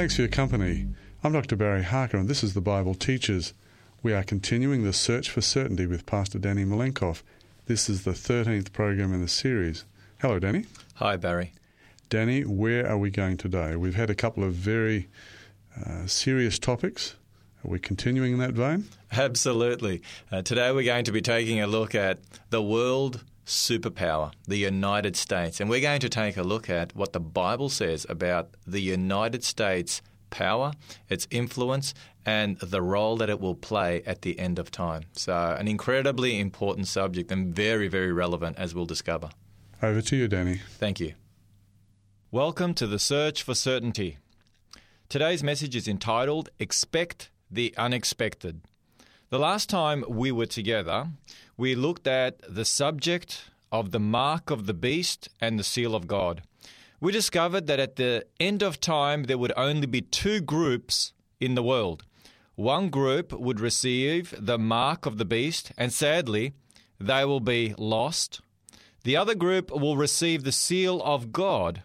Thanks for your company. I'm Dr. Barry Harker, and this is the Bible Teachers. We are continuing the search for certainty with Pastor Danny Milenkov. This is the 13th program in the series. Hello, Danny. Hi, Barry. Danny, where are we going today? We've had a couple of very uh, serious topics. Are we continuing in that vein? Absolutely. Uh, today we're going to be taking a look at the world superpower, the United States. And we're going to take a look at what the Bible says about the United States power, its influence, and the role that it will play at the end of time. So, an incredibly important subject and very, very relevant, as we'll discover. Over to you, Danny. Thank you. Welcome to the Search for Certainty. Today's message is entitled Expect the Unexpected. The last time we were together, we looked at the subject of the mark of the beast and the seal of God. We discovered that at the end of time, there would only be two groups in the world. One group would receive the mark of the beast, and sadly, they will be lost. The other group will receive the seal of God,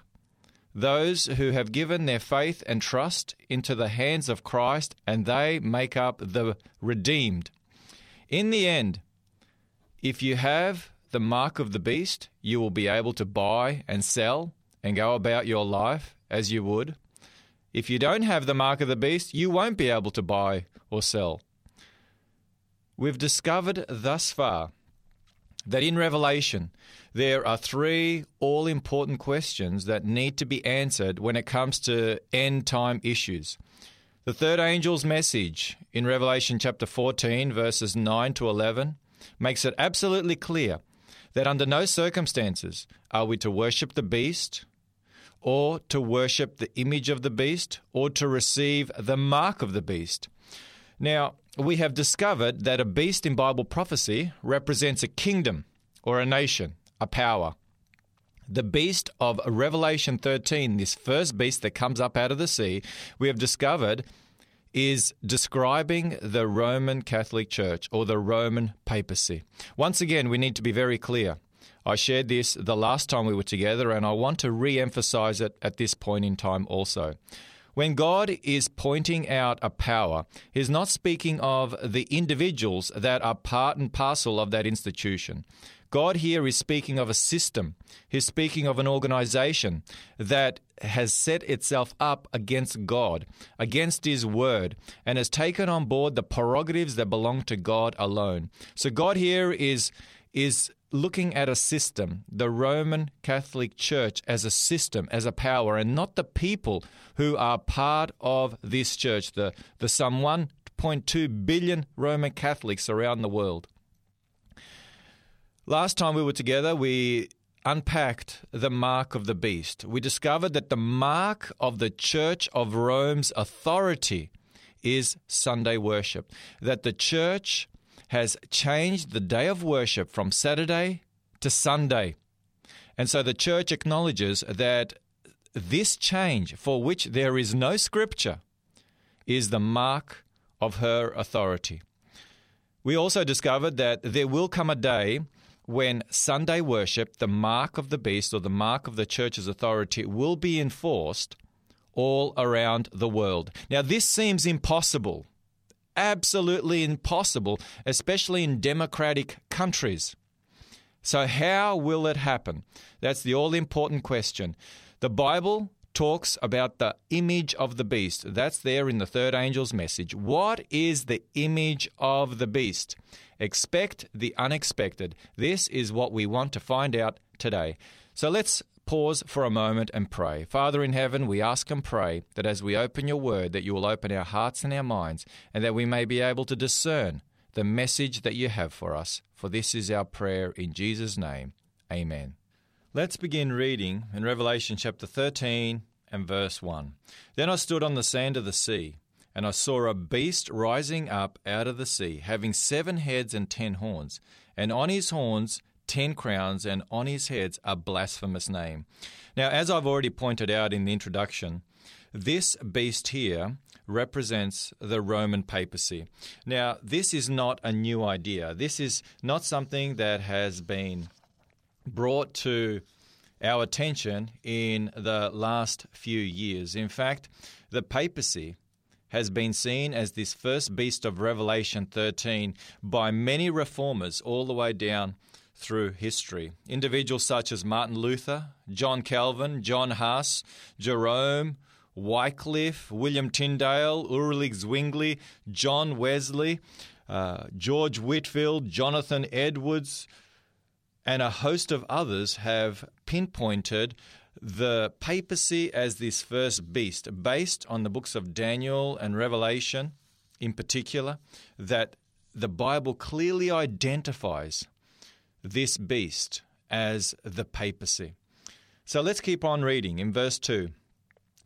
those who have given their faith and trust into the hands of Christ, and they make up the redeemed. In the end, if you have the mark of the beast, you will be able to buy and sell and go about your life as you would. If you don't have the mark of the beast, you won't be able to buy or sell. We've discovered thus far that in Revelation, there are three all important questions that need to be answered when it comes to end time issues. The third angel's message in Revelation chapter 14, verses 9 to 11, makes it absolutely clear that under no circumstances are we to worship the beast or to worship the image of the beast or to receive the mark of the beast. Now, we have discovered that a beast in Bible prophecy represents a kingdom or a nation, a power. The beast of Revelation 13, this first beast that comes up out of the sea, we have discovered is describing the Roman Catholic Church or the Roman papacy. Once again, we need to be very clear. I shared this the last time we were together, and I want to re emphasize it at this point in time also. When God is pointing out a power, He's not speaking of the individuals that are part and parcel of that institution. God here is speaking of a system. He's speaking of an organization that has set itself up against God, against His Word, and has taken on board the prerogatives that belong to God alone. So God here is is looking at a system, the Roman Catholic Church as a system, as a power, and not the people who are part of this church, the, the some 1.2 billion Roman Catholics around the world. Last time we were together, we unpacked the mark of the beast. We discovered that the mark of the Church of Rome's authority is Sunday worship. That the church has changed the day of worship from Saturday to Sunday. And so the church acknowledges that this change, for which there is no scripture, is the mark of her authority. We also discovered that there will come a day when Sunday worship, the mark of the beast or the mark of the church's authority, will be enforced all around the world. Now, this seems impossible, absolutely impossible, especially in democratic countries. So, how will it happen? That's the all important question. The Bible talks about the image of the beast. That's there in the third angel's message. What is the image of the beast? Expect the unexpected. This is what we want to find out today. So let's pause for a moment and pray. Father in heaven, we ask and pray that as we open your word that you will open our hearts and our minds and that we may be able to discern the message that you have for us. For this is our prayer in Jesus name. Amen. Let's begin reading in Revelation chapter 13 and verse 1. Then I stood on the sand of the sea, and I saw a beast rising up out of the sea, having seven heads and ten horns, and on his horns ten crowns, and on his heads a blasphemous name. Now, as I've already pointed out in the introduction, this beast here represents the Roman papacy. Now, this is not a new idea. This is not something that has been brought to our attention in the last few years. In fact, the papacy has been seen as this first beast of Revelation 13 by many reformers all the way down through history. Individuals such as Martin Luther, John Calvin, John Huss, Jerome, Wycliffe, William Tyndale, Ulrich Zwingli, John Wesley, uh, George Whitefield, Jonathan Edwards, and a host of others have pinpointed the papacy as this first beast, based on the books of Daniel and Revelation in particular, that the Bible clearly identifies this beast as the papacy. So let's keep on reading in verse 2.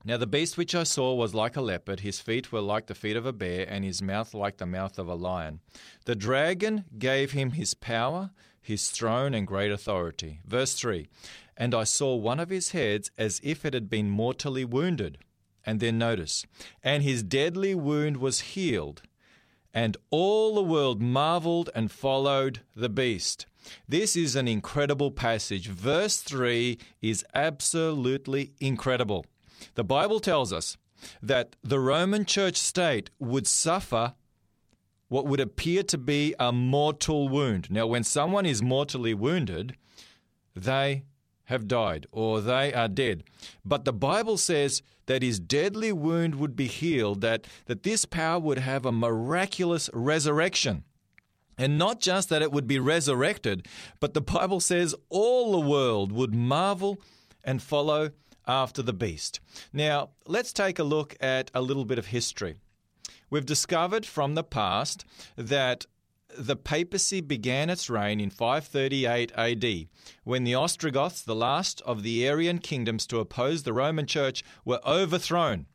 Now the beast which I saw was like a leopard, his feet were like the feet of a bear, and his mouth like the mouth of a lion. The dragon gave him his power, his throne, and great authority. Verse 3 And I saw one of his heads as if it had been mortally wounded. And then notice, and his deadly wound was healed, and all the world marveled and followed the beast. This is an incredible passage. Verse 3 is absolutely incredible. The Bible tells us that the Roman church state would suffer what would appear to be a mortal wound. Now, when someone is mortally wounded, they have died or they are dead. But the Bible says that his deadly wound would be healed, that, that this power would have a miraculous resurrection. And not just that it would be resurrected, but the Bible says all the world would marvel and follow after the beast. Now, let's take a look at a little bit of history. We've discovered from the past that the papacy began its reign in 538 AD, when the Ostrogoths, the last of the Arian kingdoms to oppose the Roman Church, were overthrown.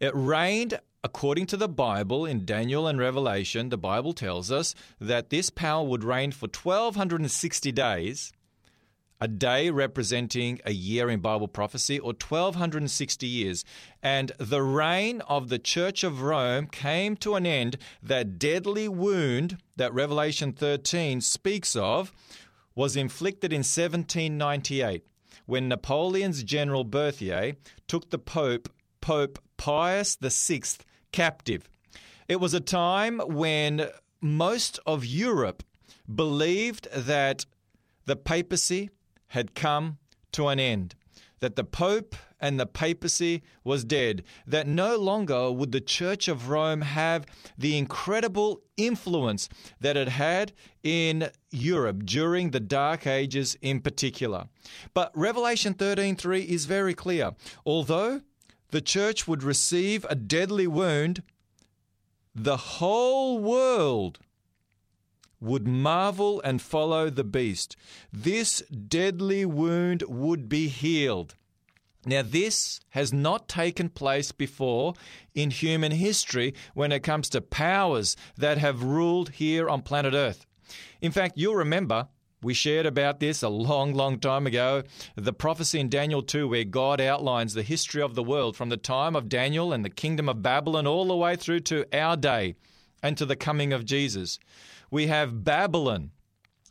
It reigned according to the Bible in Daniel and Revelation. The Bible tells us that this power would reign for 1260 days a day representing a year in Bible prophecy, or 1260 years. And the reign of the Church of Rome came to an end. That deadly wound that Revelation 13 speaks of was inflicted in 1798 when Napoleon's General Berthier took the Pope, Pope Pius VI, captive. It was a time when most of Europe believed that the papacy had come to an end, that the Pope and the papacy was dead, that no longer would the Church of Rome have the incredible influence that it had in Europe during the Dark Ages in particular. But Revelation 13:3 is very clear. Although the church would receive a deadly wound, the whole world would marvel and follow the beast. This deadly wound would be healed. Now, this has not taken place before in human history when it comes to powers that have ruled here on planet Earth. In fact, you'll remember we shared about this a long, long time ago. The prophecy in Daniel 2, where God outlines the history of the world from the time of Daniel and the kingdom of Babylon all the way through to our day and to the coming of Jesus. We have Babylon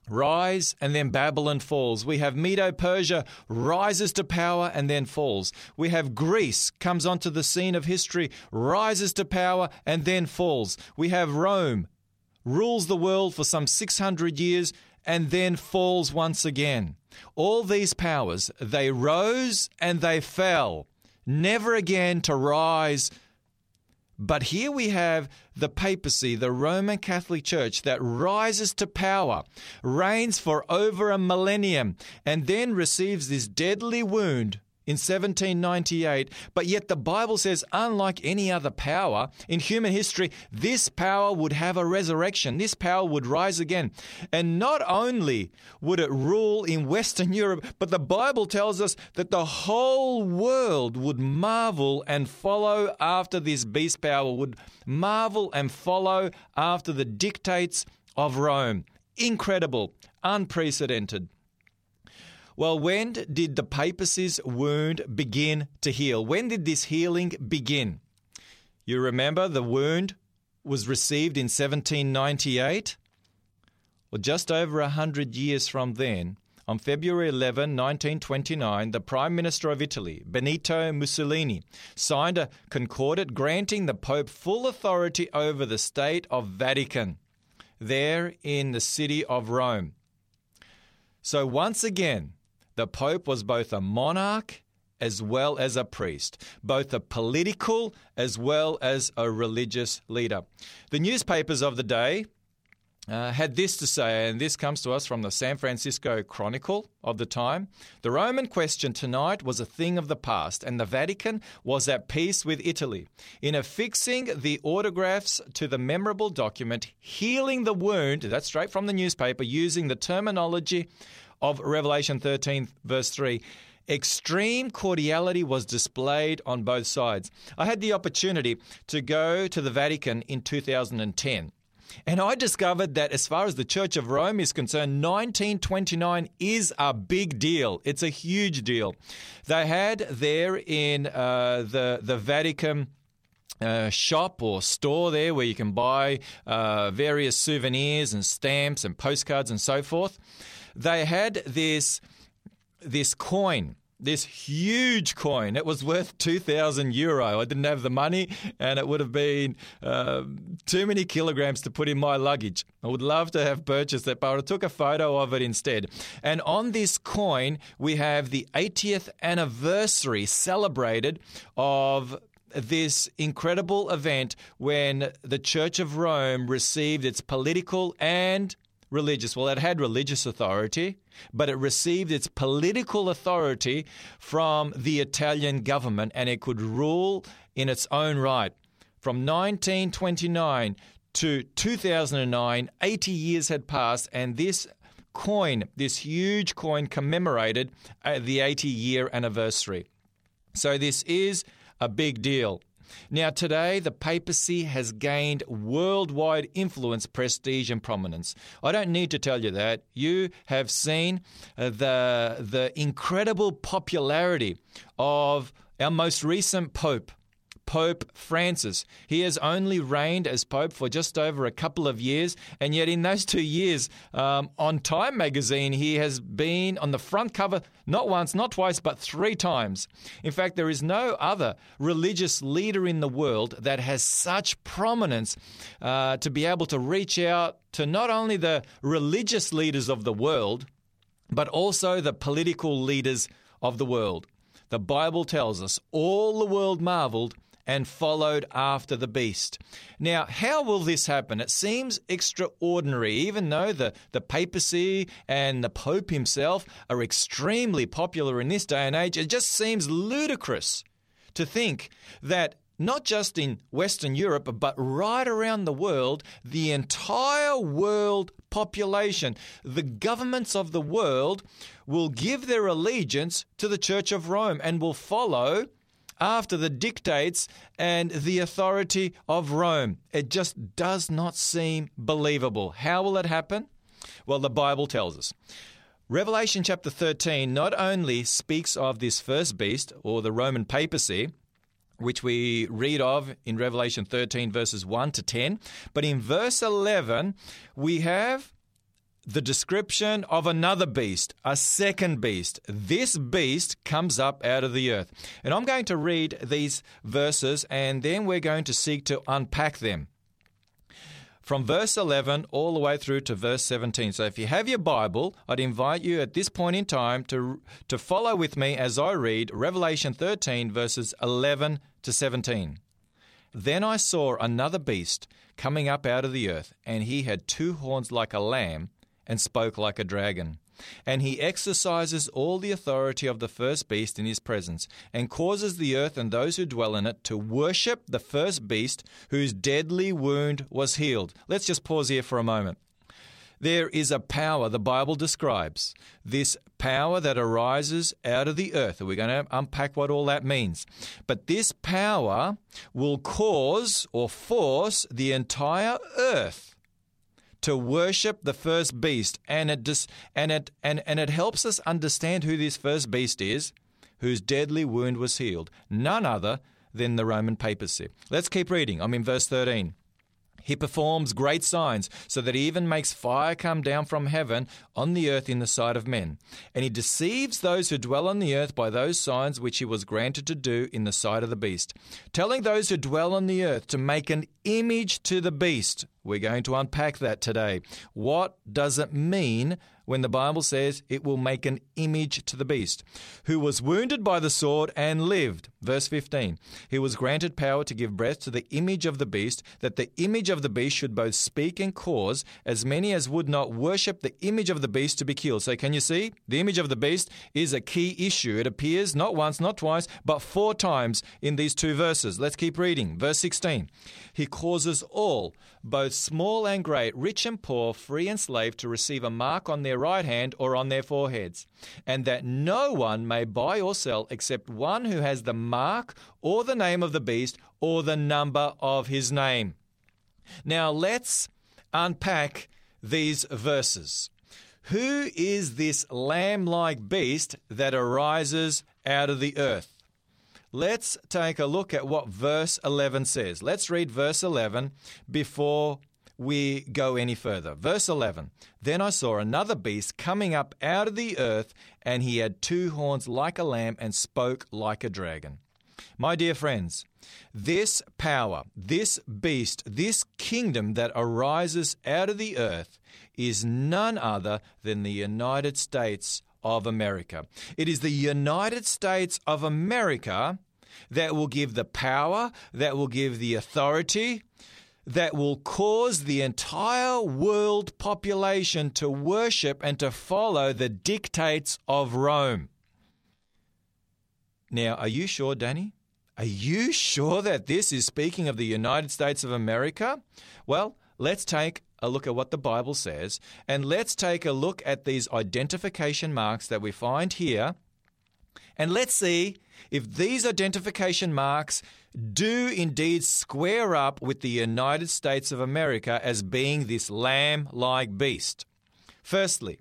rise and then Babylon falls. We have Medo Persia rises to power and then falls. We have Greece comes onto the scene of history, rises to power and then falls. We have Rome rules the world for some 600 years and then falls once again. All these powers, they rose and they fell, never again to rise but here we have the papacy, the Roman Catholic Church, that rises to power, reigns for over a millennium, and then receives this deadly wound in 1798, but yet the Bible says, unlike any other power in human history, this power would have a resurrection. This power would rise again. And not only would it rule in Western Europe, but the Bible tells us that the whole world would marvel and follow after this beast power, would marvel and follow after the dictates of Rome. Incredible, unprecedented. Well, when did the papacy's wound begin to heal? When did this healing begin? You remember the wound was received in 1798? Well, just over a hundred years from then, on February 11, 1929, the Prime Minister of Italy, Benito Mussolini, signed a concordat granting the Pope full authority over the state of Vatican, there in the city of Rome. So once again, the Pope was both a monarch as well as a priest, both a political as well as a religious leader. The newspapers of the day uh, had this to say, and this comes to us from the San Francisco Chronicle of the time. The Roman question tonight was a thing of the past, and the Vatican was at peace with Italy. In affixing the autographs to the memorable document, healing the wound, that's straight from the newspaper, using the terminology of Revelation 13, verse 3. Extreme cordiality was displayed on both sides. I had the opportunity to go to the Vatican in 2010. And I discovered that as far as the Church of Rome is concerned, 1929 is a big deal. It's a huge deal. They had there in uh, the, the Vatican. Uh, shop or store there where you can buy uh, various souvenirs and stamps and postcards and so forth. They had this this coin this huge coin. It was worth 2,000 euro. I didn't have the money, and it would have been uh, too many kilograms to put in my luggage. I would love to have purchased it, but I took a photo of it instead. And on this coin, we have the 80th anniversary celebrated of this incredible event when the Church of Rome received its political and religious. Well, it had religious authority, but it received its political authority from the Italian government and it could rule in its own right. From 1929 to 2009, 80 years had passed, and this coin, this huge coin, commemorated uh, the 80 year anniversary. So, this is a big deal. Now, today, the papacy has gained worldwide influence, prestige, and prominence. I don't need to tell you that. You have seen uh, the, the incredible popularity of our most recent pope. Pope Francis. He has only reigned as Pope for just over a couple of years, and yet in those two years, um, on Time magazine, he has been on the front cover not once, not twice, but three times. In fact, there is no other religious leader in the world that has such prominence uh, to be able to reach out to not only the religious leaders of the world, but also the political leaders of the world. The Bible tells us all the world marveled and followed after the beast. Now, how will this happen? It seems extraordinary, even though the, the papacy and the Pope himself are extremely popular in this day and age. It just seems ludicrous to think that not just in Western Europe, but right around the world, the entire world population, the governments of the world will give their allegiance to the Church of Rome and will follow after the dictates and the authority of Rome. It just does not seem believable. How will it happen? Well, the Bible tells us. Revelation chapter 13 not only speaks of this first beast, or the Roman papacy, which we read of in Revelation 13, verses 1 to 10, but in verse 11, we have the description of another beast, a second beast. This beast comes up out of the earth. And I'm going to read these verses and then we're going to seek to unpack them. From verse 11 all the way through to verse 17. So if you have your Bible, I'd invite you at this point in time to, to follow with me as I read Revelation 13, verses 11 to 17. Then I saw another beast coming up out of the earth, and he had two horns like a lamb and spoke like a dragon. And he exercises all the authority of the first beast in his presence, and causes the earth and those who dwell in it to worship the first beast whose deadly wound was healed. Let's just pause here for a moment. There is a power the Bible describes, this power that arises out of the earth. We're going to unpack what all that means. But this power will cause or force the entire earth to worship the first beast, and it dis- and it and, and it helps us understand who this first beast is, whose deadly wound was healed. None other than the Roman papacy. Let's keep reading. I'm in verse 13. He performs great signs, so that he even makes fire come down from heaven on the earth in the sight of men. And he deceives those who dwell on the earth by those signs which he was granted to do in the sight of the beast, telling those who dwell on the earth to make an image to the beast. We're going to unpack that today. What does it mean when the Bible says it will make an image to the beast, who was wounded by the sword and lived. Verse 15. He was granted power to give breath to the image of the beast, that the image of the beast should both speak and cause as many as would not worship the image of the beast to be killed. So, can you see? The image of the beast is a key issue. It appears not once, not twice, but four times in these two verses. Let's keep reading. Verse 16. He causes all, both small and great, rich and poor, free and slave, to receive a mark on their right hand or on their foreheads, and that no one may buy or sell except one who has the mark or the name of the beast or the number of his name. Now let's unpack these verses. Who is this lamb like beast that arises out of the earth? Let's take a look at what verse 11 says. Let's read verse 11 before we go any further. Verse 11 Then I saw another beast coming up out of the earth, and he had two horns like a lamb and spoke like a dragon. My dear friends, this power, this beast, this kingdom that arises out of the earth is none other than the United States of America. It is the United States of America that will give the power, that will give the authority, that will cause the entire world population to worship and to follow the dictates of Rome. Now, are you sure, Danny? Are you sure that this is speaking of the United States of America? Well, let's take a look at what the Bible says, and let's take a look at these identification marks that we find here, and let's see if these identification marks do indeed square up with the United States of America as being this lamb like beast. Firstly,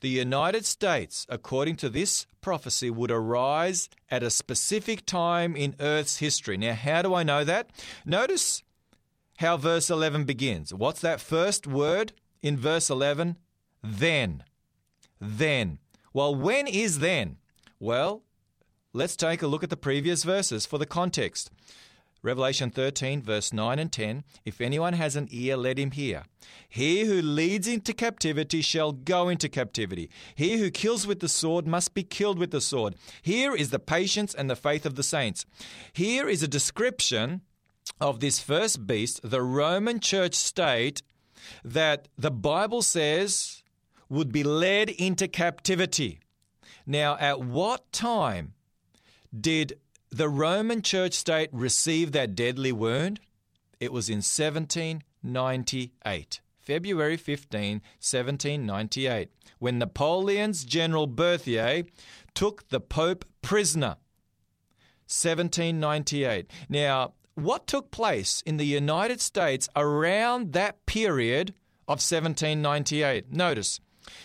the United States, according to this prophecy, would arise at a specific time in Earth's history. Now, how do I know that? Notice how verse 11 begins. What's that first word in verse 11? Then. Then. Well, when is then? Well, let's take a look at the previous verses for the context. Revelation 13, verse 9 and 10 If anyone has an ear, let him hear. He who leads into captivity shall go into captivity. He who kills with the sword must be killed with the sword. Here is the patience and the faith of the saints. Here is a description of this first beast, the Roman church state, that the Bible says would be led into captivity. Now, at what time did the Roman church state receive that deadly wound? It was in 1798. February 15, 1798, when Napoleon's General Berthier took the Pope prisoner. 1798. Now, what took place in the United States around that period of 1798? Notice,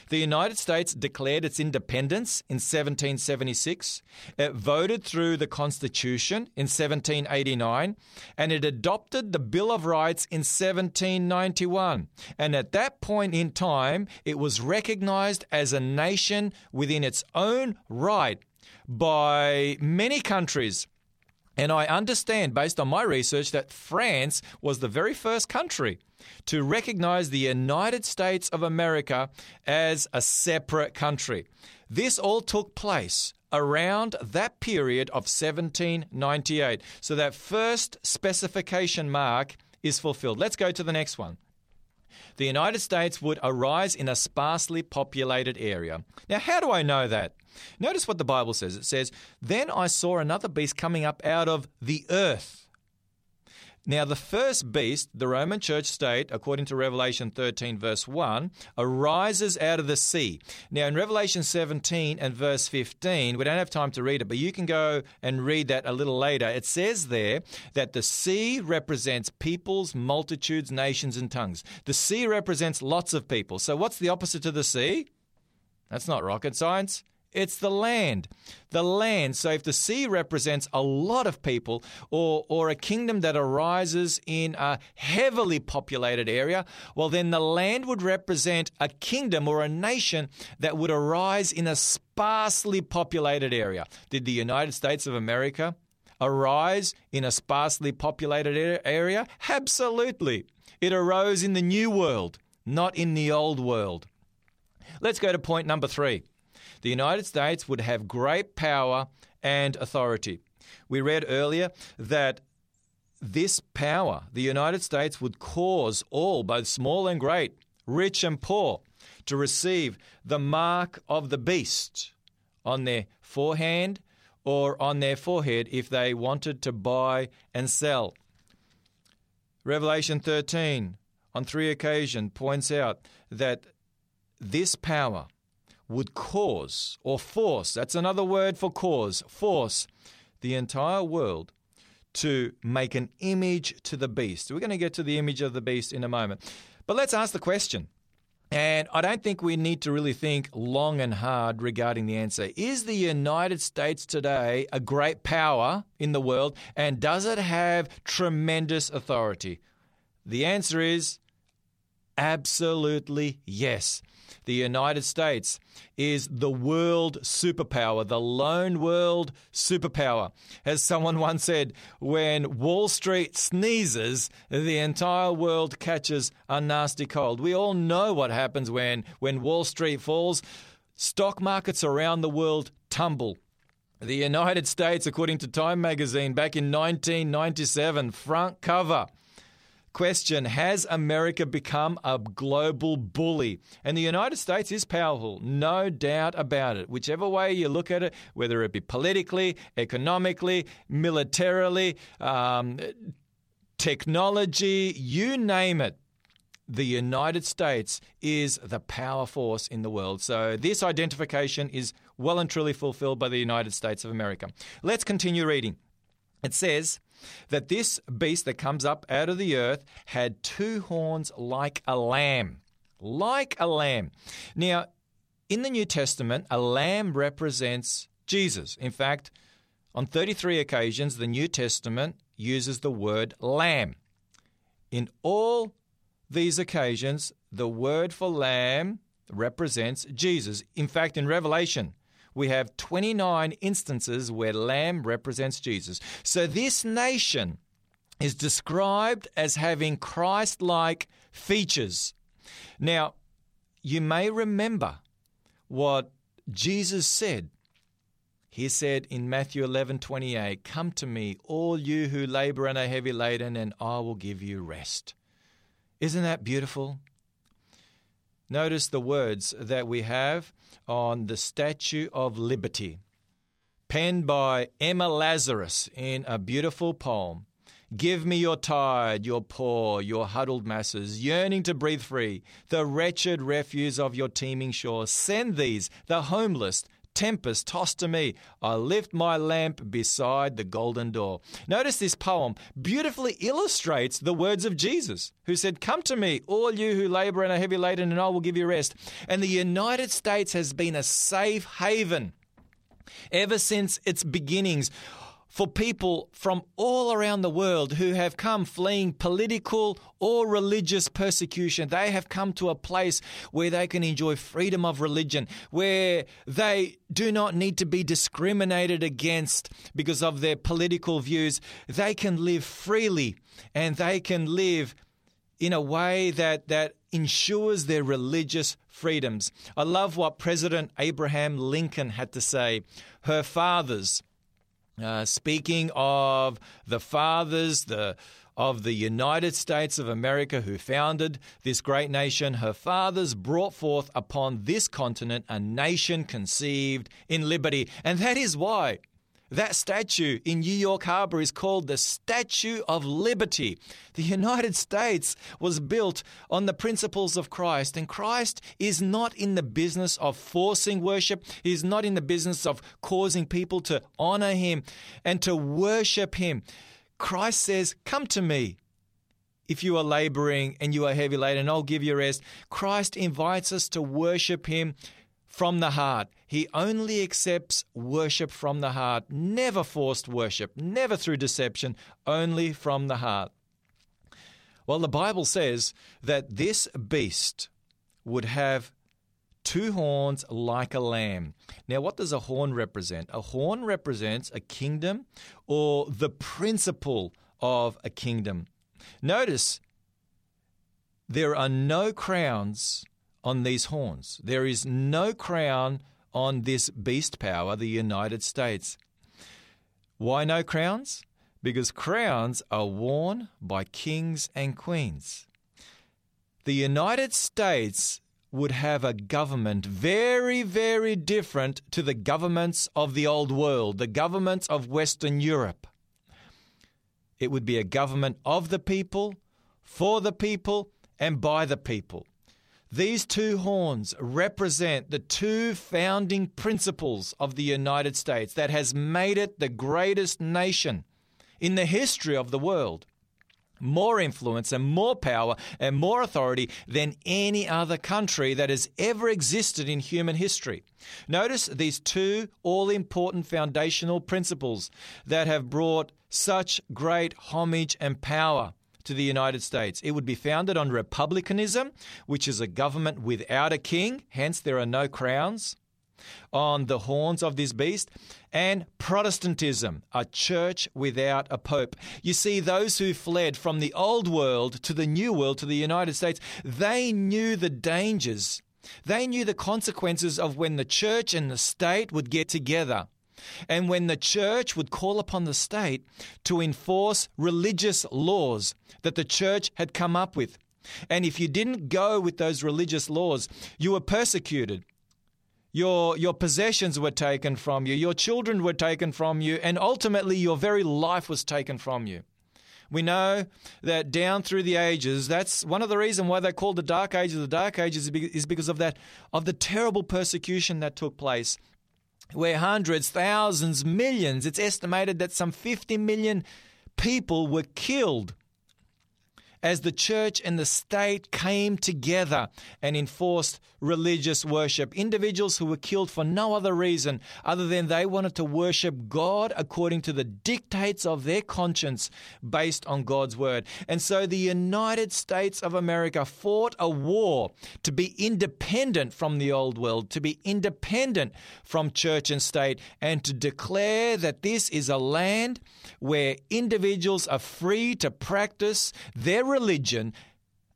the United States declared its independence in 1776. It voted through the Constitution in 1789 and it adopted the Bill of Rights in 1791. And at that point in time, it was recognized as a nation within its own right by many countries and I understand, based on my research, that France was the very first country to recognize the United States of America as a separate country. This all took place around that period of 1798. So that first specification mark is fulfilled. Let's go to the next one the United States would arise in a sparsely populated area. Now, how do I know that? Notice what the Bible says. It says, Then I saw another beast coming up out of the earth. Now, the first beast, the Roman church state, according to Revelation 13, verse 1, arises out of the sea. Now, in Revelation 17 and verse 15, we don't have time to read it, but you can go and read that a little later. It says there that the sea represents peoples, multitudes, nations, and tongues. The sea represents lots of people. So, what's the opposite to the sea? That's not rocket science. It's the land. The land. So if the sea represents a lot of people or, or a kingdom that arises in a heavily populated area, well, then the land would represent a kingdom or a nation that would arise in a sparsely populated area. Did the United States of America arise in a sparsely populated area? Absolutely. It arose in the New World, not in the Old World. Let's go to point number three the United States would have great power and authority. We read earlier that this power, the United States, would cause all, both small and great, rich and poor, to receive the mark of the beast on their forehand or on their forehead if they wanted to buy and sell. Revelation 13, on three occasions, points out that this power, would cause or force, that's another word for cause, force the entire world to make an image to the beast. We're going to get to the image of the beast in a moment. But let's ask the question. And I don't think we need to really think long and hard regarding the answer. Is the United States today a great power in the world and does it have tremendous authority? The answer is absolutely yes the United States is the world superpower, the lone world superpower. As someone once said, when Wall Street sneezes, the entire world catches a nasty cold. We all know what happens when, when Wall Street falls. Stock markets around the world tumble. The United States, according to Time magazine, back in 1997, front cover Question Has America become a global bully? And the United States is powerful, no doubt about it. Whichever way you look at it, whether it be politically, economically, militarily, um, technology, you name it the United States is the power force in the world. So this identification is well and truly fulfilled by the United States of America. Let's continue reading. It says, that this beast that comes up out of the earth had two horns like a lamb. Like a lamb. Now, in the New Testament, a lamb represents Jesus. In fact, on 33 occasions, the New Testament uses the word lamb. In all these occasions, the word for lamb represents Jesus. In fact, in Revelation, we have 29 instances where lamb represents Jesus. So this nation is described as having Christ like features. Now, you may remember what Jesus said. He said in Matthew 11 28, Come to me, all you who labor and are heavy laden, and I will give you rest. Isn't that beautiful? Notice the words that we have on the Statue of Liberty, penned by Emma Lazarus in a beautiful poem. Give me your tired, your poor, your huddled masses, yearning to breathe free, the wretched refuse of your teeming shore. Send these, the homeless, tempest tossed to me. I lift my lamp beside the golden door. Notice this poem beautifully illustrates the words of Jesus, who said, Come to me, all you who labor and are heavy laden, and I will give you rest. And the United States has been a safe haven ever since its beginnings for people from all around the world who have come fleeing political or religious persecution. They have come to a place where they can enjoy freedom of religion, where they do not need to be discriminated against because of their political views. They can live freely and they can live in a way that, that ensures their religious freedoms. I love what President Abraham Lincoln had to say. Her fathers, uh, speaking of the fathers, the of the United States of America who founded this great nation, her fathers brought forth upon this continent a nation conceived in liberty. And that is why that statue in New York Harbor is called the Statue of Liberty. The United States was built on the principles of Christ, and Christ is not in the business of forcing worship. He's not in the business of causing people to honor Him and to worship Him. Christ says, Come to me. If you are laboring and you are heavy laden, I'll give you rest. Christ invites us to worship Him from the heart. He only accepts worship from the heart, never forced worship, never through deception, only from the heart. Well, the Bible says that this beast would have two horns like a lamb. Now, what does a horn represent? A horn represents a kingdom or the principle of a kingdom. Notice there are no crowns on these horns. There is no crown on this beast power, the United States. Why no crowns? Because crowns are worn by kings and queens. The United States would have a government very, very different to the governments of the old world, the governments of Western Europe. It would be a government of the people, for the people, and by the people. These two horns represent the two founding principles of the United States that has made it the greatest nation in the history of the world. More influence and more power and more authority than any other country that has ever existed in human history. Notice these two all important foundational principles that have brought such great homage and power to the United States. It would be founded on republicanism, which is a government without a king, hence, there are no crowns on the horns of this beast, and Protestantism, a church without a pope. You see, those who fled from the old world to the new world, to the United States, they knew the dangers. They knew the consequences of when the church and the state would get together. And when the church would call upon the state to enforce religious laws that the church had come up with. And if you didn't go with those religious laws, you were persecuted. Your, your possessions were taken from you, your children were taken from you, and ultimately your very life was taken from you. We know that down through the ages, that's one of the reasons why they're called the Dark Ages. The Dark Ages is because of that, of the terrible persecution that took place where hundreds, thousands, millions, it's estimated that some 50 million people were killed as the church and the state came together and enforced religious worship. Individuals who were killed for no other reason other than they wanted to worship God according to the dictates of their conscience based on God's word. And so the United States of America fought a war to be independent from the old world, to be independent from church and state, and to declare that this is a land where individuals are free to practice their religion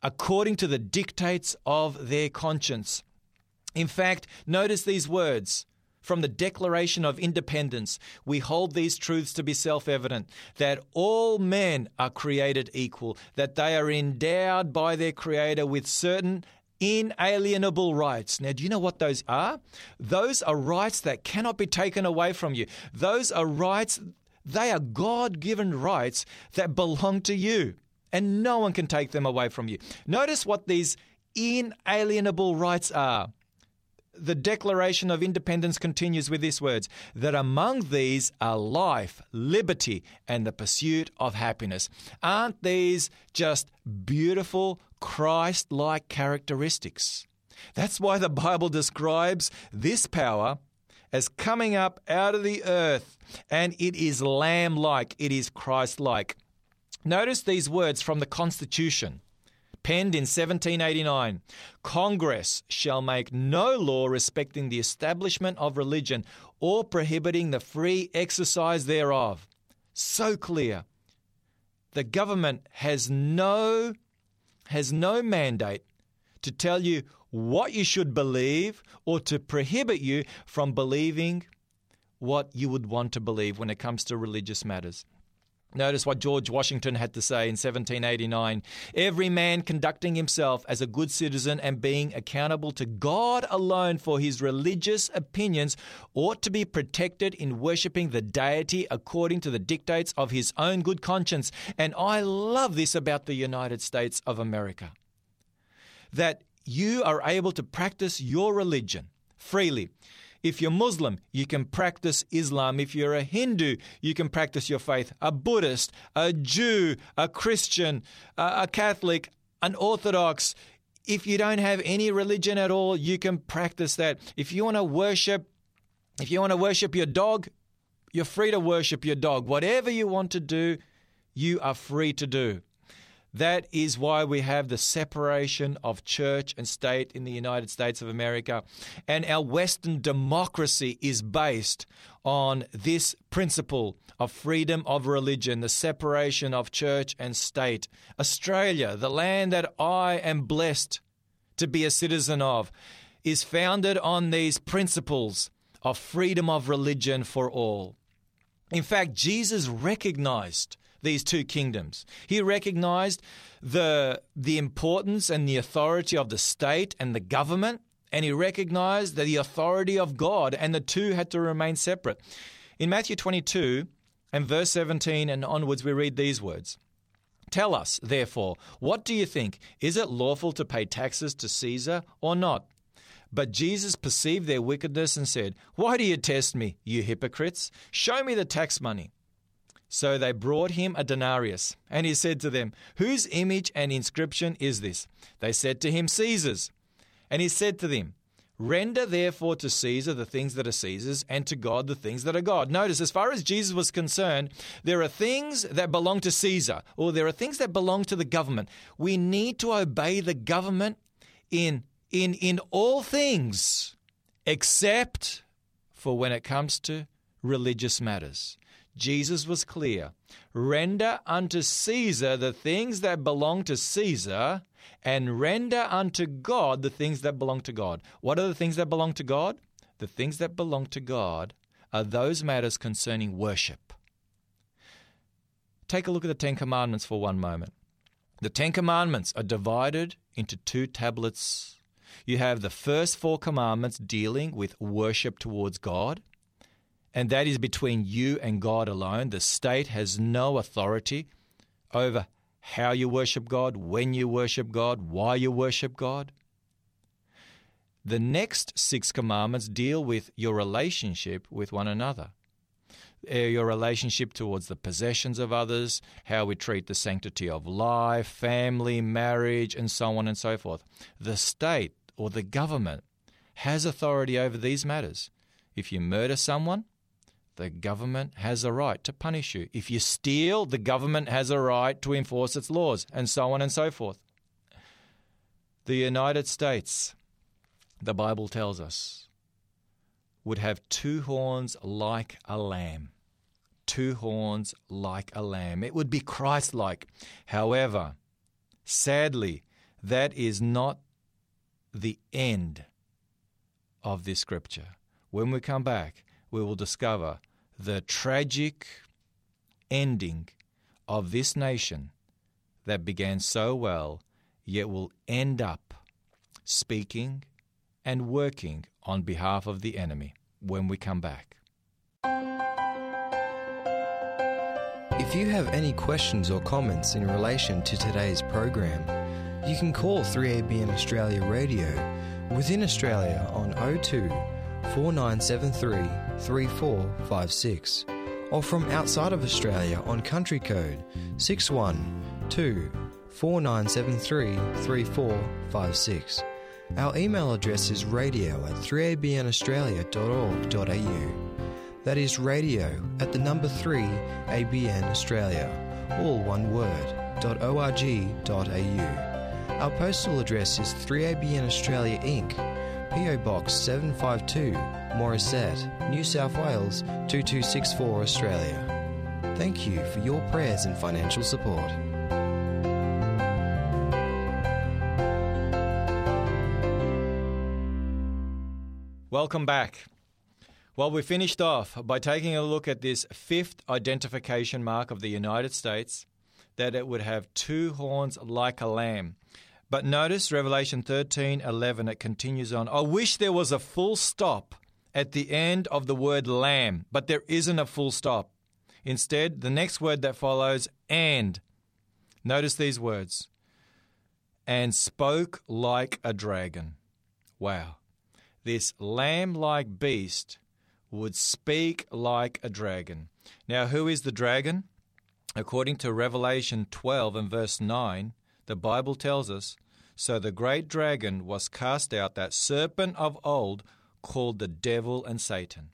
according to the dictates of their conscience. In fact, notice these words from the Declaration of Independence. We hold these truths to be self evident that all men are created equal, that they are endowed by their Creator with certain inalienable rights. Now, do you know what those are? Those are rights that cannot be taken away from you. Those are rights, they are God given rights that belong to you and no one can take them away from you. Notice what these inalienable rights are. The Declaration of Independence continues with these words that among these are life, liberty, and the pursuit of happiness. Aren't these just beautiful, Christ like characteristics? That's why the Bible describes this power as coming up out of the earth, and it is lamb like, it is Christ like. Notice these words from the Constitution, penned in 1789 Congress shall make no law respecting the establishment of religion or prohibiting the free exercise thereof. So clear. The government has no, has no mandate to tell you what you should believe or to prohibit you from believing what you would want to believe when it comes to religious matters. Notice what George Washington had to say in 1789 Every man conducting himself as a good citizen and being accountable to God alone for his religious opinions ought to be protected in worshipping the deity according to the dictates of his own good conscience. And I love this about the United States of America that you are able to practice your religion freely. If you're Muslim, you can practice Islam. If you're a Hindu, you can practice your faith. A Buddhist, a Jew, a Christian, a Catholic, an Orthodox, if you don't have any religion at all, you can practice that. If you want to worship If you want to worship your dog, you're free to worship your dog. Whatever you want to do, you are free to do. That is why we have the separation of church and state in the United States of America. And our Western democracy is based on this principle of freedom of religion, the separation of church and state. Australia, the land that I am blessed to be a citizen of, is founded on these principles of freedom of religion for all. In fact, Jesus recognized these two kingdoms. He recognized the, the importance and the authority of the state and the government, and he recognized that the authority of God, and the two had to remain separate. In Matthew 22 and verse 17 and onwards, we read these words. Tell us, therefore, what do you think? Is it lawful to pay taxes to Caesar or not? But Jesus perceived their wickedness and said, Why do you test me, you hypocrites? Show me the tax money. So they brought him a denarius, and he said to them, Whose image and inscription is this? They said to him, Caesar's. And he said to them, Render therefore to Caesar the things that are Caesar's, and to God the things that are God. Notice, as far as Jesus was concerned, there are things that belong to Caesar, or there are things that belong to the government. We need to obey the government in, in, in all things, except for when it comes to religious matters. Jesus was clear render unto Caesar the things that belong to Caesar, and render unto God the things that belong to God. What are the things that belong to God? The things that belong to God are those matters concerning worship. Take a look at the Ten Commandments for one moment. The Ten Commandments are divided into two tablets. You have the first four commandments dealing with worship towards God and that is between you and God alone. The state has no authority over how you worship God, when you worship God, why you worship God. The next six commandments deal with your relationship with one another. Uh, your relationship towards the possessions of others, how we treat the sanctity of life, family, marriage, and so on and so forth. The state or the government has authority over these matters. If you murder someone, the government has a right to punish you. If you steal, the government has a right to enforce its laws, and so on and so forth. The United States, the Bible tells us, would have two horns like a lamb. Two horns like a lamb. It would be Christ like. However, sadly, that is not the end of this scripture. When we come back, we will discover the tragic ending of this nation that began so well, yet will end up speaking and working on behalf of the enemy when we come back. If you have any questions or comments in relation to today's program, you can call 3ABN Australia Radio within Australia on 02 4973 3456 or from outside of Australia on country code 612 4973 3456. Our email address is radio at 3abnaustralia.org.au. That is radio at the number 3 ABN Australia, all one word, .org.au. Our postal address is 3ABN Australia Inc. PO Box 752, Morisset, New South Wales 2264 Australia. Thank you for your prayers and financial support. Welcome back. Well, we finished off by taking a look at this fifth identification mark of the United States that it would have two horns like a lamb. But notice Revelation 13 11, it continues on. I wish there was a full stop at the end of the word lamb, but there isn't a full stop. Instead, the next word that follows, and. Notice these words. And spoke like a dragon. Wow. This lamb like beast would speak like a dragon. Now, who is the dragon? According to Revelation 12 and verse 9, the Bible tells us so the great dragon was cast out, that serpent of old, called the devil and Satan.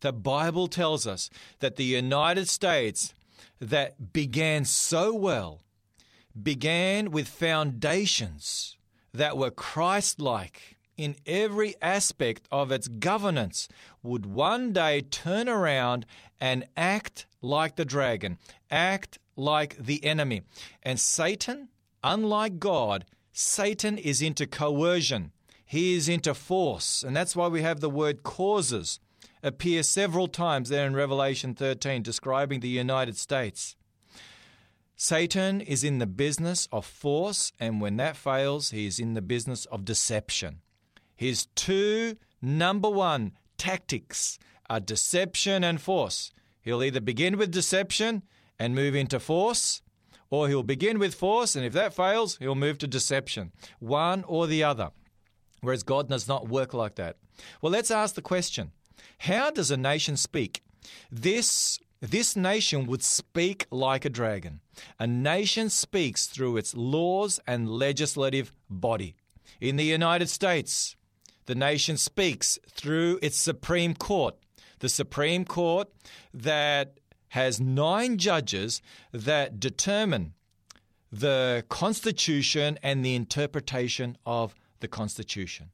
The Bible tells us that the United States, that began so well, began with foundations that were Christ like in every aspect of its governance, would one day turn around and act like the dragon, act like the enemy. And Satan, unlike God, Satan is into coercion. He is into force. And that's why we have the word causes appear several times there in Revelation 13 describing the United States. Satan is in the business of force, and when that fails, he is in the business of deception. His two number one tactics are deception and force. He'll either begin with deception and move into force, or he'll begin with force, and if that fails, he'll move to deception. One or the other. Whereas God does not work like that. Well, let's ask the question How does a nation speak? This this nation would speak like a dragon. A nation speaks through its laws and legislative body. In the United States, the nation speaks through its Supreme Court. The Supreme Court that has nine judges that determine the Constitution and the interpretation of the Constitution.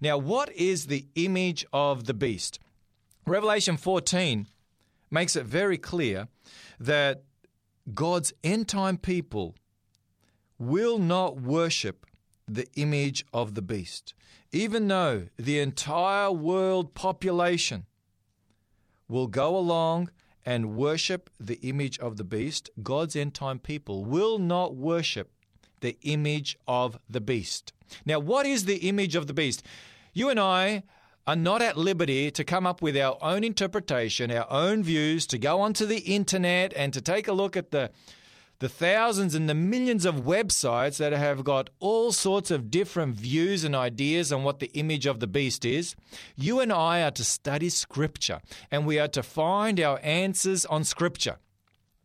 Now, what is the image of the beast? Revelation 14 makes it very clear that God's end time people will not worship the image of the beast, even though the entire world population will go along and worship the image of the beast. God's end time people will not worship the image of the beast. Now, what is the image of the beast? You and I are not at liberty to come up with our own interpretation, our own views, to go onto the internet and to take a look at the the thousands and the millions of websites that have got all sorts of different views and ideas on what the image of the beast is. You and I are to study scripture and we are to find our answers on scripture.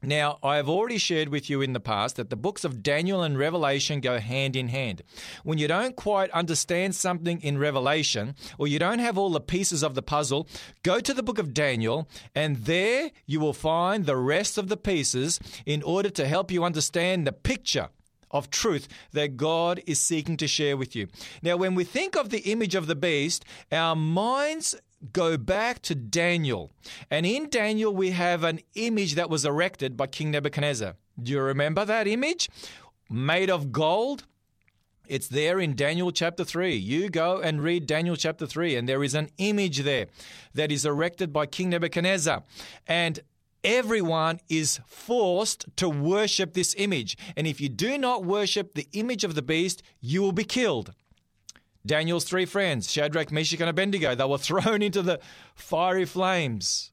Now, I have already shared with you in the past that the books of Daniel and Revelation go hand in hand. When you don't quite understand something in Revelation, or you don't have all the pieces of the puzzle, go to the book of Daniel, and there you will find the rest of the pieces in order to help you understand the picture of truth that God is seeking to share with you. Now, when we think of the image of the beast, our minds go back to Daniel. And in Daniel, we have an image that was erected by King Nebuchadnezzar. Do you remember that image? Made of gold. It's there in Daniel chapter 3. You go and read Daniel chapter 3, and there is an image there that is erected by King Nebuchadnezzar. And everyone is forced to worship this image. And if you do not worship the image of the beast, you will be killed. Daniel's three friends, Shadrach, Meshach, and Abednego, they were thrown into the fiery flames.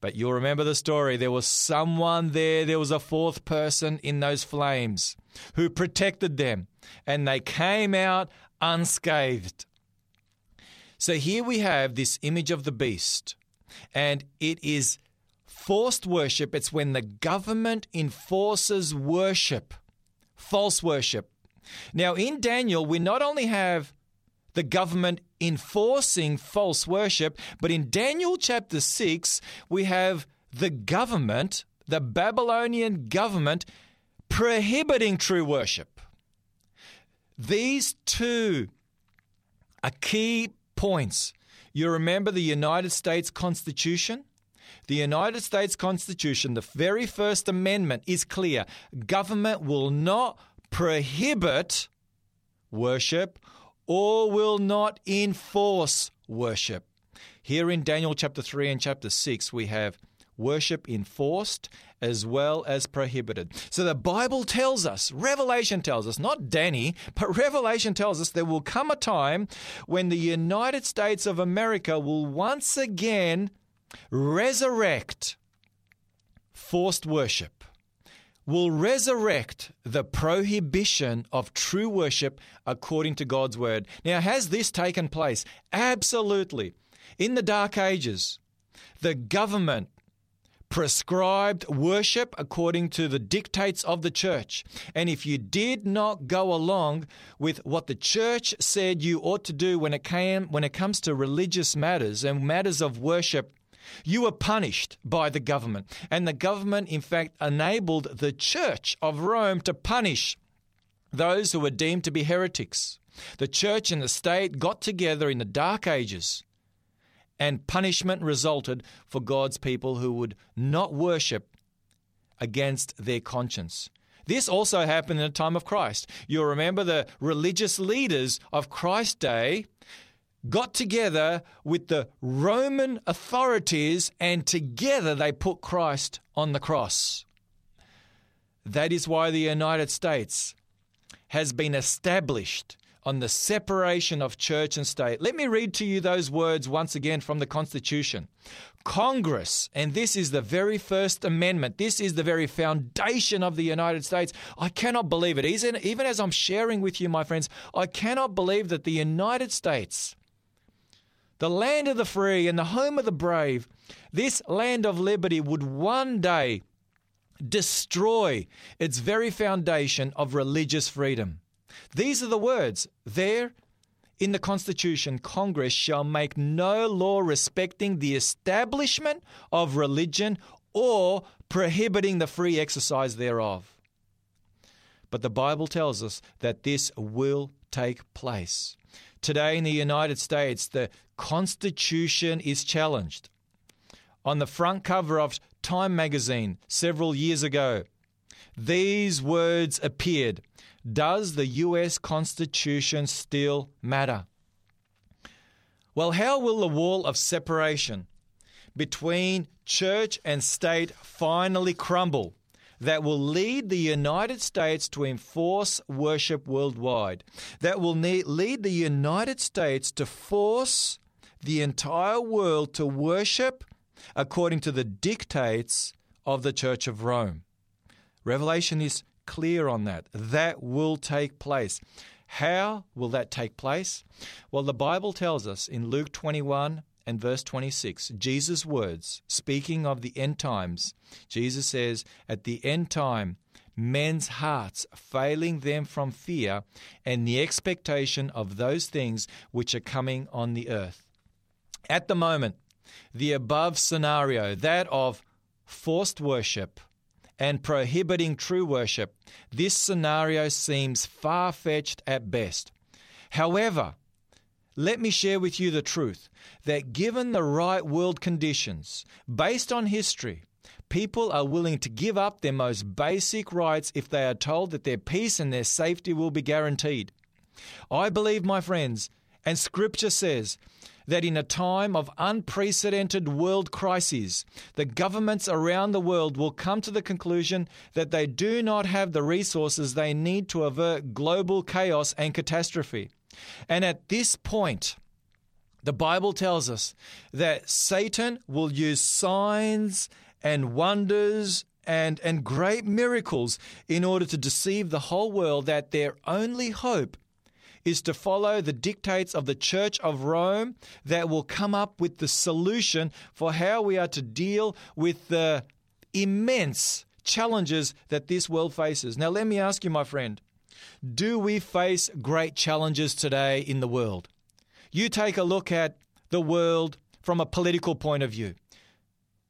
But you'll remember the story. There was someone there, there was a fourth person in those flames who protected them, and they came out unscathed. So here we have this image of the beast, and it is forced worship. It's when the government enforces worship, false worship. Now, in Daniel, we not only have the government enforcing false worship, but in Daniel chapter 6, we have the government, the Babylonian government, prohibiting true worship. These two are key points. You remember the United States Constitution? The United States Constitution, the very first amendment, is clear. Government will not prohibit worship or will not enforce worship. Here in Daniel chapter 3 and chapter 6, we have worship enforced as well as prohibited. So the Bible tells us, Revelation tells us, not Danny, but Revelation tells us there will come a time when the United States of America will once again resurrect forced worship will resurrect the prohibition of true worship according to God's word. Now, has this taken place? Absolutely. In the Dark Ages, the government prescribed worship according to the dictates of the church. And if you did not go along with what the church said you ought to do when it came when it comes to religious matters and matters of worship, you were punished by the government. And the government, in fact, enabled the Church of Rome to punish those who were deemed to be heretics. The church and the state got together in the Dark Ages, and punishment resulted for God's people who would not worship against their conscience. This also happened in the time of Christ. You'll remember the religious leaders of Christ's day got together with the Roman authorities and together they put Christ on the cross. That is why the United States has been established on the separation of church and state. Let me read to you those words once again from the Constitution. Congress, and this is the very first amendment, this is the very foundation of the United States. I cannot believe it. Even, as I'm sharing with you, my friends, I cannot believe that the United States, the land of the free and the home of the brave, this land of liberty would one day destroy its very foundation of religious freedom. These are the words there in the Constitution Congress shall make no law respecting the establishment of religion or prohibiting the free exercise thereof. But the Bible tells us that this will take place. Today in the United States, the Constitution is challenged. On the front cover of Time magazine several years ago, these words appeared Does the US Constitution still matter? Well, how will the wall of separation between church and state finally crumble that will lead the United States to enforce worship worldwide? That will lead the United States to force the entire world to worship according to the dictates of the Church of Rome. Revelation is clear on that. That will take place. How will that take place? Well, the Bible tells us in Luke 21 and verse 26, Jesus' words, speaking of the end times, Jesus says, At the end time, men's hearts failing them from fear and the expectation of those things which are coming on the earth. At the moment, the above scenario, that of forced worship and prohibiting true worship, this scenario seems far fetched at best. However, let me share with you the truth that given the right world conditions, based on history, people are willing to give up their most basic rights if they are told that their peace and their safety will be guaranteed. I believe, my friends, and Scripture says that in a time of unprecedented world crises, the governments around the world will come to the conclusion that they do not have the resources they need to avert global chaos and catastrophe. And at this point, the Bible tells us that Satan will use signs and wonders and, and great miracles in order to deceive the whole world that their only hope is to follow the dictates of the Church of Rome that will come up with the solution for how we are to deal with the immense challenges that this world faces. Now, let me ask you, my friend, do we face great challenges today in the world? You take a look at the world from a political point of view,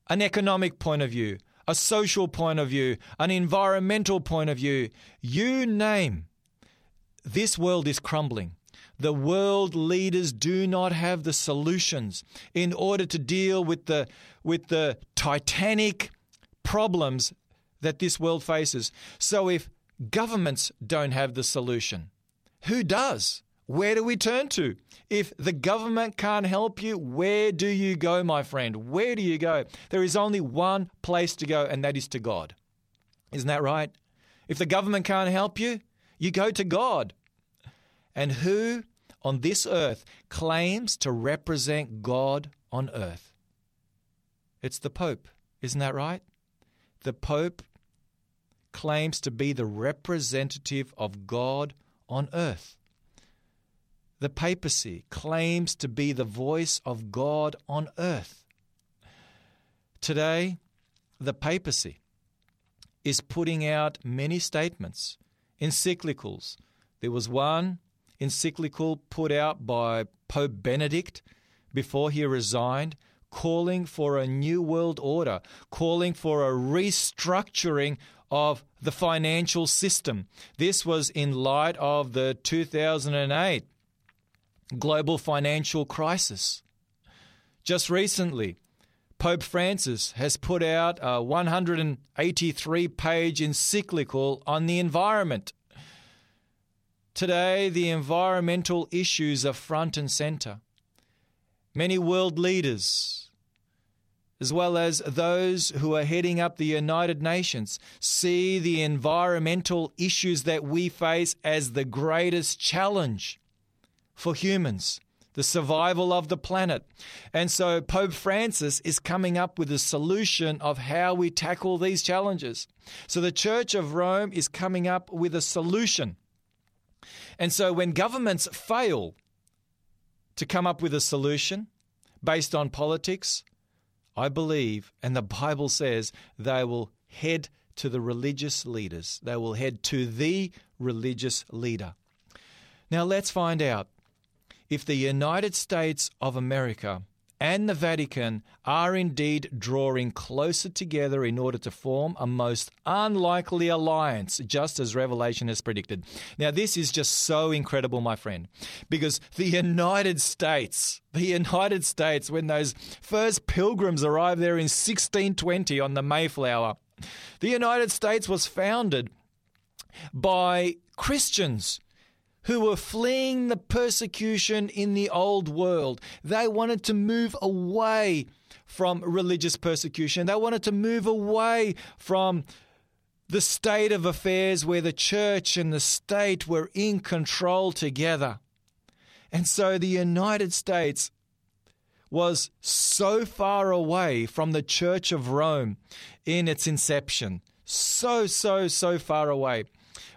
an economic point of view, a social point of view, an environmental point of view. You name this world is crumbling. The world leaders do not have the solutions in order to deal with the, with the titanic problems that this world faces. So, if governments don't have the solution, who does? Where do we turn to? If the government can't help you, where do you go, my friend? Where do you go? There is only one place to go, and that is to God. Isn't that right? If the government can't help you, you go to God. And who on this earth claims to represent God on earth? It's the Pope, isn't that right? The Pope claims to be the representative of God on earth. The papacy claims to be the voice of God on earth. Today, the papacy is putting out many statements, encyclicals. There was one encyclical put out by Pope Benedict before he resigned, calling for a new world order, calling for a restructuring of the financial system. This was in light of the 2008 global financial crisis. Just recently, Pope Francis has put out a 183 page encyclical on the environment. Today, the environmental issues are front and center. Many world leaders, as well as those who are heading up the United Nations, see the environmental issues that we face as the greatest challenge for humans the survival of the planet. And so Pope Francis is coming up with a solution of how we tackle these challenges. So the Church of Rome is coming up with a solution. And so when governments fail to come up with a solution based on politics, I believe, and the Bible says, they will head to the religious leaders. They will head to the religious leader. Now let's find out if the United States of America and the Vatican are indeed drawing closer together in order to form a most unlikely alliance, just as Revelation has predicted. Now, this is just so incredible, my friend, because the United States, the United States, when those first pilgrims arrived there in 1620 on the Mayflower, the United States was founded by Christians who were fleeing the persecution in the old world. They wanted to move away from religious persecution. They wanted to move away from the state of affairs where the church and the state were in control together. And so the United States was so far away from the Church of Rome in its inception. So, so, so far away.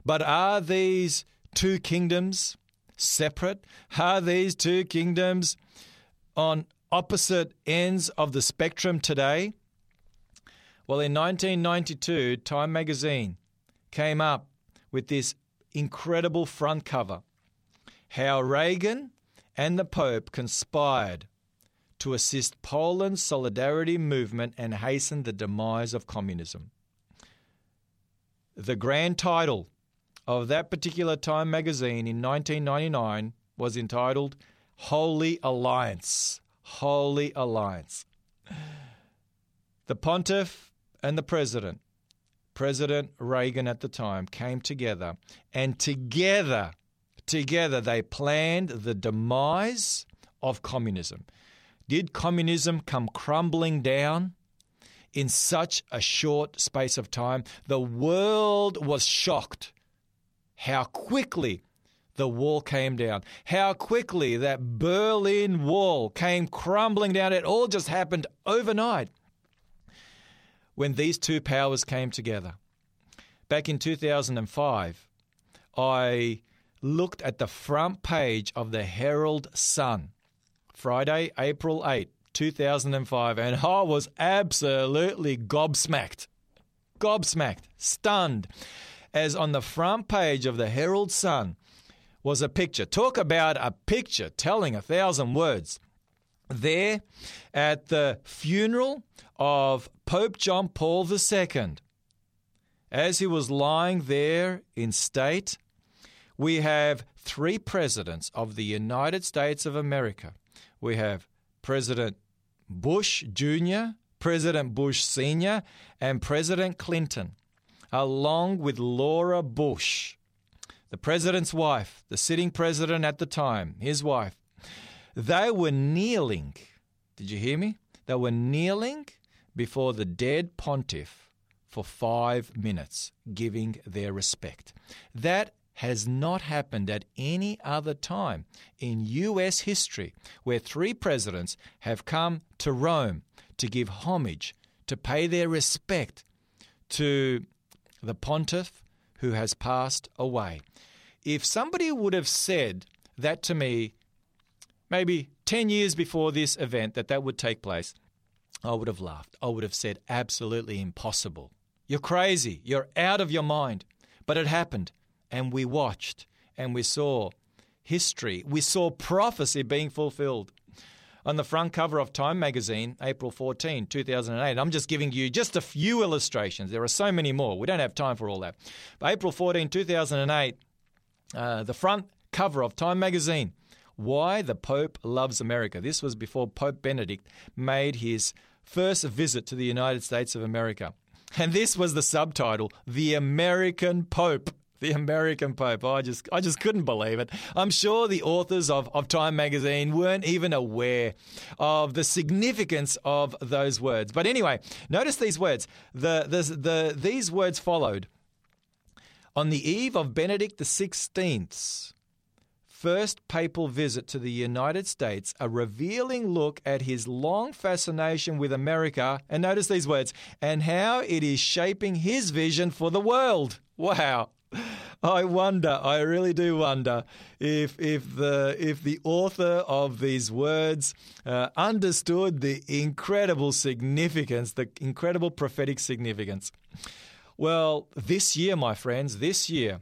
But are these two kingdoms separate? Are these two kingdoms on opposite ends of the spectrum today? Well, in 1992, Time magazine came up with this incredible front cover how Reagan and the Pope conspired to assist Poland's solidarity movement and hasten the demise of communism. The grand title of that particular Time magazine in 1999 was entitled Holy Alliance. Holy Alliance. The pontiff and the president, President Reagan at the time, came together and together, together they planned the demise of communism. Did communism come crumbling down? in such a short space of time. The world was shocked how quickly the wall came down, how quickly that Berlin Wall came crumbling down. It all just happened overnight when these two powers came together. Back in 2005, I looked at the front page of the Herald Sun, Friday, April 8, 2005, and I was absolutely gobsmacked. Gobsmacked, stunned as on the front page of the Herald Sun was a picture. Talk about a picture telling a thousand words. There at the funeral of Pope John Paul II, as he was lying there in state, we have three presidents of the United States of America. We have President Bush Jr., President Bush Sr., and President Clinton along with Laura Bush, the president's wife, the sitting president at the time, his wife. They were kneeling. Did you hear me? They were kneeling before the dead pontiff for five minutes, giving their respect. That has not happened at any other time in US history where three presidents have come to Rome to give homage, to pay their respect to the pontiff who has passed away. If somebody would have said that to me maybe 10 years before this event that that would take place, I would have laughed. I would have said, absolutely impossible. You're crazy. You're out of your mind. But it happened, and we watched, and we saw history. We saw prophecy being fulfilled. On the front cover of Time magazine, April 14, 2008, I'm just giving you just a few illustrations. There are so many more. We don't have time for all that. But April 14, 2008, uh, the front cover of Time magazine. Why the Pope loves America. This was before Pope Benedict made his first visit to the United States of America. And this was the subtitle The American Pope. The American Pope. I just I just couldn't believe it. I'm sure the authors of, of Time magazine weren't even aware of the significance of those words. But anyway, notice these words. The, the, the these words followed. On the eve of Benedict XVI's first papal visit to the United States, a revealing look at his long fascination with America, and notice these words, and how it is shaping his vision for the world. Wow. I wonder, I really do wonder if if the if the author of these words uh, understood the incredible significance, the incredible prophetic significance. Well, this year, my friends, this year,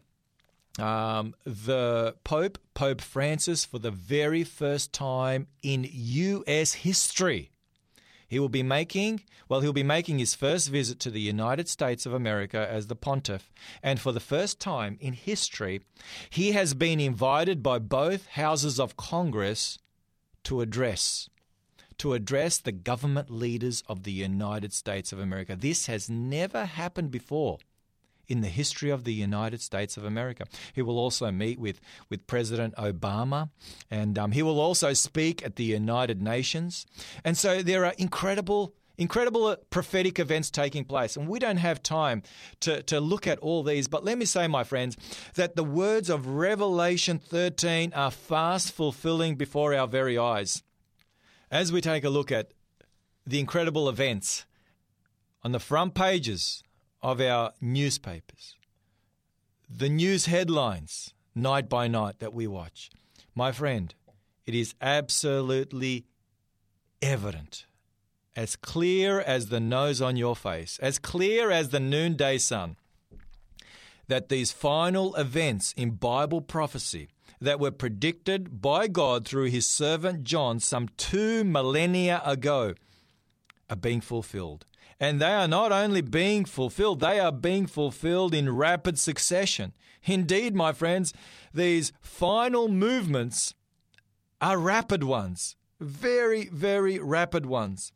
um, the Pope, Pope Francis, for the very first time in U.S. history, he will be making, well, he'll be making his first visit to the United States of America as the pontiff. And for the first time in history, he has been invited by both houses of Congress to address to address the government leaders of the United States of America. This has never happened before in the history of the United States of America. He will also meet with, with President Obama, and um, he will also speak at the United Nations. And so there are incredible incredible uh, prophetic events taking place. And we don't have time to, to look at all these. But let me say, my friends, that the words of Revelation 13 are fast fulfilling before our very eyes. As we take a look at the incredible events on the front pages of our newspapers, the news headlines night by night that we watch. My friend, it is absolutely evident, as clear as the nose on your face, as clear as the noonday sun, that these final events in Bible prophecy that were predicted by God through his servant John some two millennia ago are being fulfilled. And they are not only being fulfilled, they are being fulfilled in rapid succession. Indeed, my friends, these final movements are rapid ones, very, very rapid ones.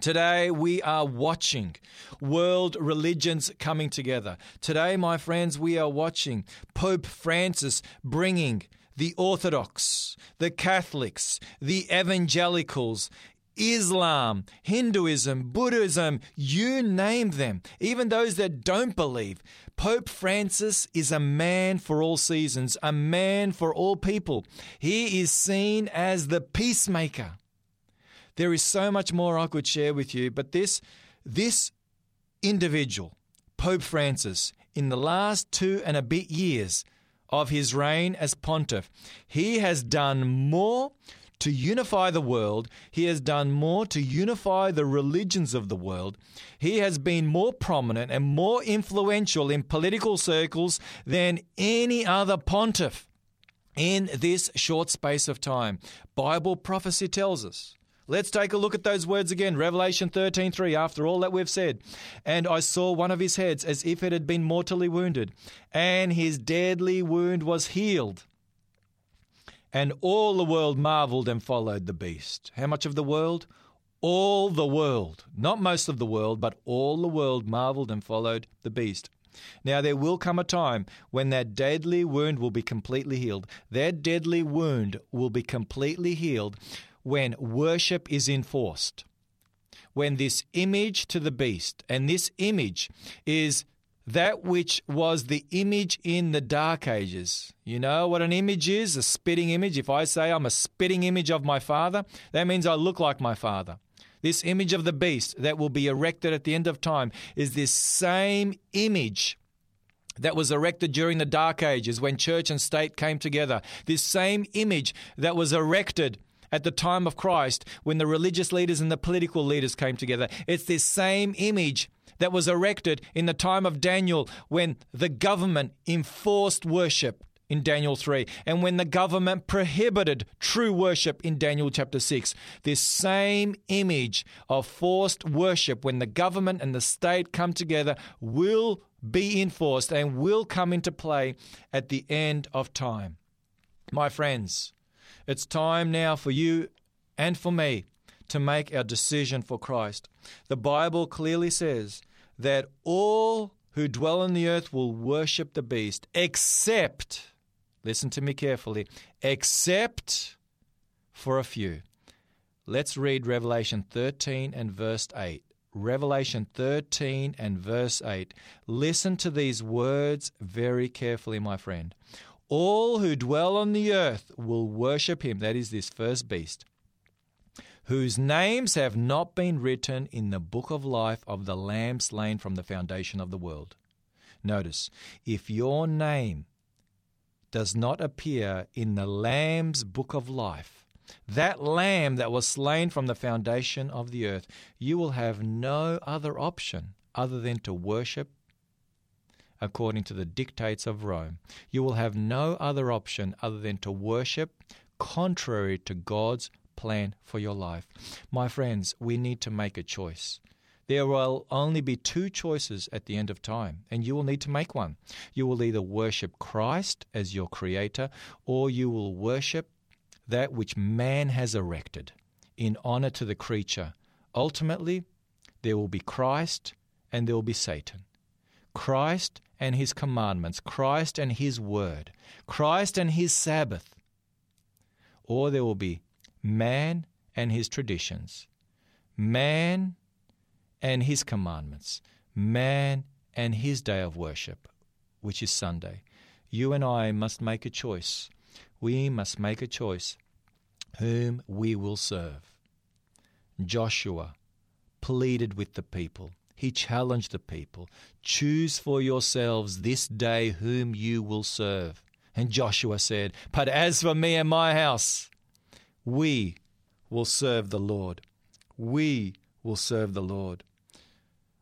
Today, we are watching world religions coming together. Today, my friends, we are watching Pope Francis bringing the Orthodox, the Catholics, the Evangelicals Islam, Hinduism, Buddhism, you name them, even those that don't believe. Pope Francis is a man for all seasons, a man for all people. He is seen as the peacemaker. There is so much more I could share with you, but this, this individual, Pope Francis, in the last two and a bit years of his reign as pontiff, he has done more to unify the world. He has done more to unify the religions of the world. He has been more prominent and more influential in political circles than any other pontiff in this short space of time. Bible prophecy tells us. Let's take a look at those words again. Revelation 13:3 after all that we've said. And I saw one of his heads as if it had been mortally wounded, and his deadly wound was healed. And all the world marveled and followed the beast. How much of the world? All the world. Not most of the world, but all the world marveled and followed the beast. Now, there will come a time when that deadly wound will be completely healed. That deadly wound will be completely healed when worship is enforced. When this image to the beast, and this image is that which was the image in the dark ages. You know what an image is? A spitting image. If I say I'm a spitting image of my father, that means I look like my father. This image of the beast that will be erected at the end of time is this same image that was erected during the dark ages when church and state came together. This same image that was erected at the time of Christ when the religious leaders and the political leaders came together. It's this same image that was erected in the time of Daniel when the government enforced worship in Daniel 3, and when the government prohibited true worship in Daniel chapter 6. This same image of forced worship, when the government and the state come together, will be enforced and will come into play at the end of time. My friends, it's time now for you and for me to make our decision for Christ. The Bible clearly says that all who dwell on the earth will worship the beast, except Listen to me carefully. Except for a few. Let's read Revelation 13 and verse 8. Revelation 13 and verse 8. Listen to these words very carefully, my friend. All who dwell on the earth will worship him, that is, this first beast, whose names have not been written in the book of life of the Lamb slain from the foundation of the world. Notice, if your name does not appear in the Lamb's book of life, that Lamb that was slain from the foundation of the earth, you will have no other option other than to worship according to the dictates of Rome. You will have no other option other than to worship contrary to God's plan for your life. My friends, we need to make a choice. There will only be two choices at the end of time, and you will need to make one. You will either worship Christ as your creator, or you will worship that which man has erected in honor to the creature. Ultimately, there will be Christ and there will be Satan. Christ and his commandments, Christ and his word, Christ and his Sabbath. Or there will be man and his traditions, man and his commandments, man and his day of worship, which is Sunday. You and I must make a choice. We must make a choice whom we will serve. Joshua pleaded with the people. He challenged the people Choose for yourselves this day whom you will serve. And Joshua said, But as for me and my house, we will serve the Lord. We will serve the Lord.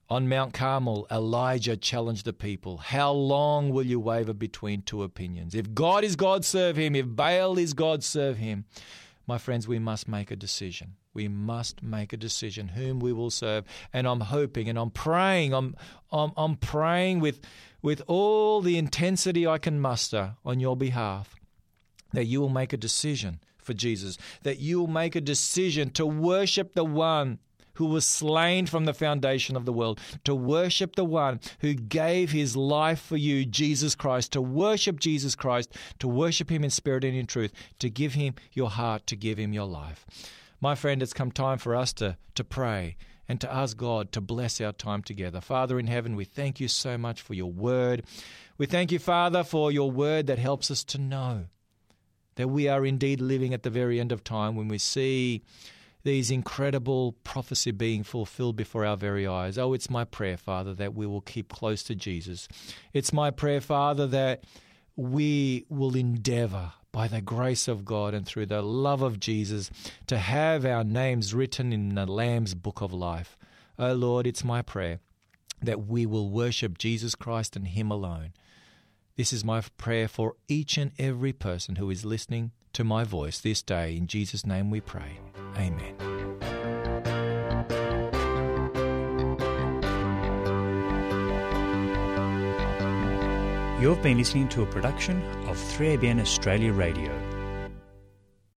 On Mount Carmel, Elijah challenged the people How long will you waver between two opinions? If God is God, serve him. If Baal is God, serve him. My friends, we must make a decision. We must make a decision whom we will serve. And I'm hoping and I'm praying, I'm, I'm, I'm praying with, with all the intensity I can muster on your behalf that you will make a decision for Jesus, that you will make a decision to worship the one who was slain from the foundation of the world, to worship the one who gave his life for you, Jesus Christ, to worship Jesus Christ, to worship him in spirit and in truth, to give him your heart, to give him your life. My friend, it's come time for us to, to pray and to ask God to bless our time together. Father in heaven, we thank you so much for your word. We thank you, Father, for your word that helps us to know that we are indeed living at the very end of time when we see these incredible prophecy being fulfilled before our very eyes. Oh, it's my prayer, Father, that we will keep close to Jesus. It's my prayer, Father, that we will endeavor by the grace of God and through the love of Jesus to have our names written in the Lamb's book of life. Oh Lord, it's my prayer that we will worship Jesus Christ and Him alone. This is my prayer for each and every person who is listening to my voice this day. In Jesus' name we pray. Amen. You've been listening to a production of 3ABN Australia Radio.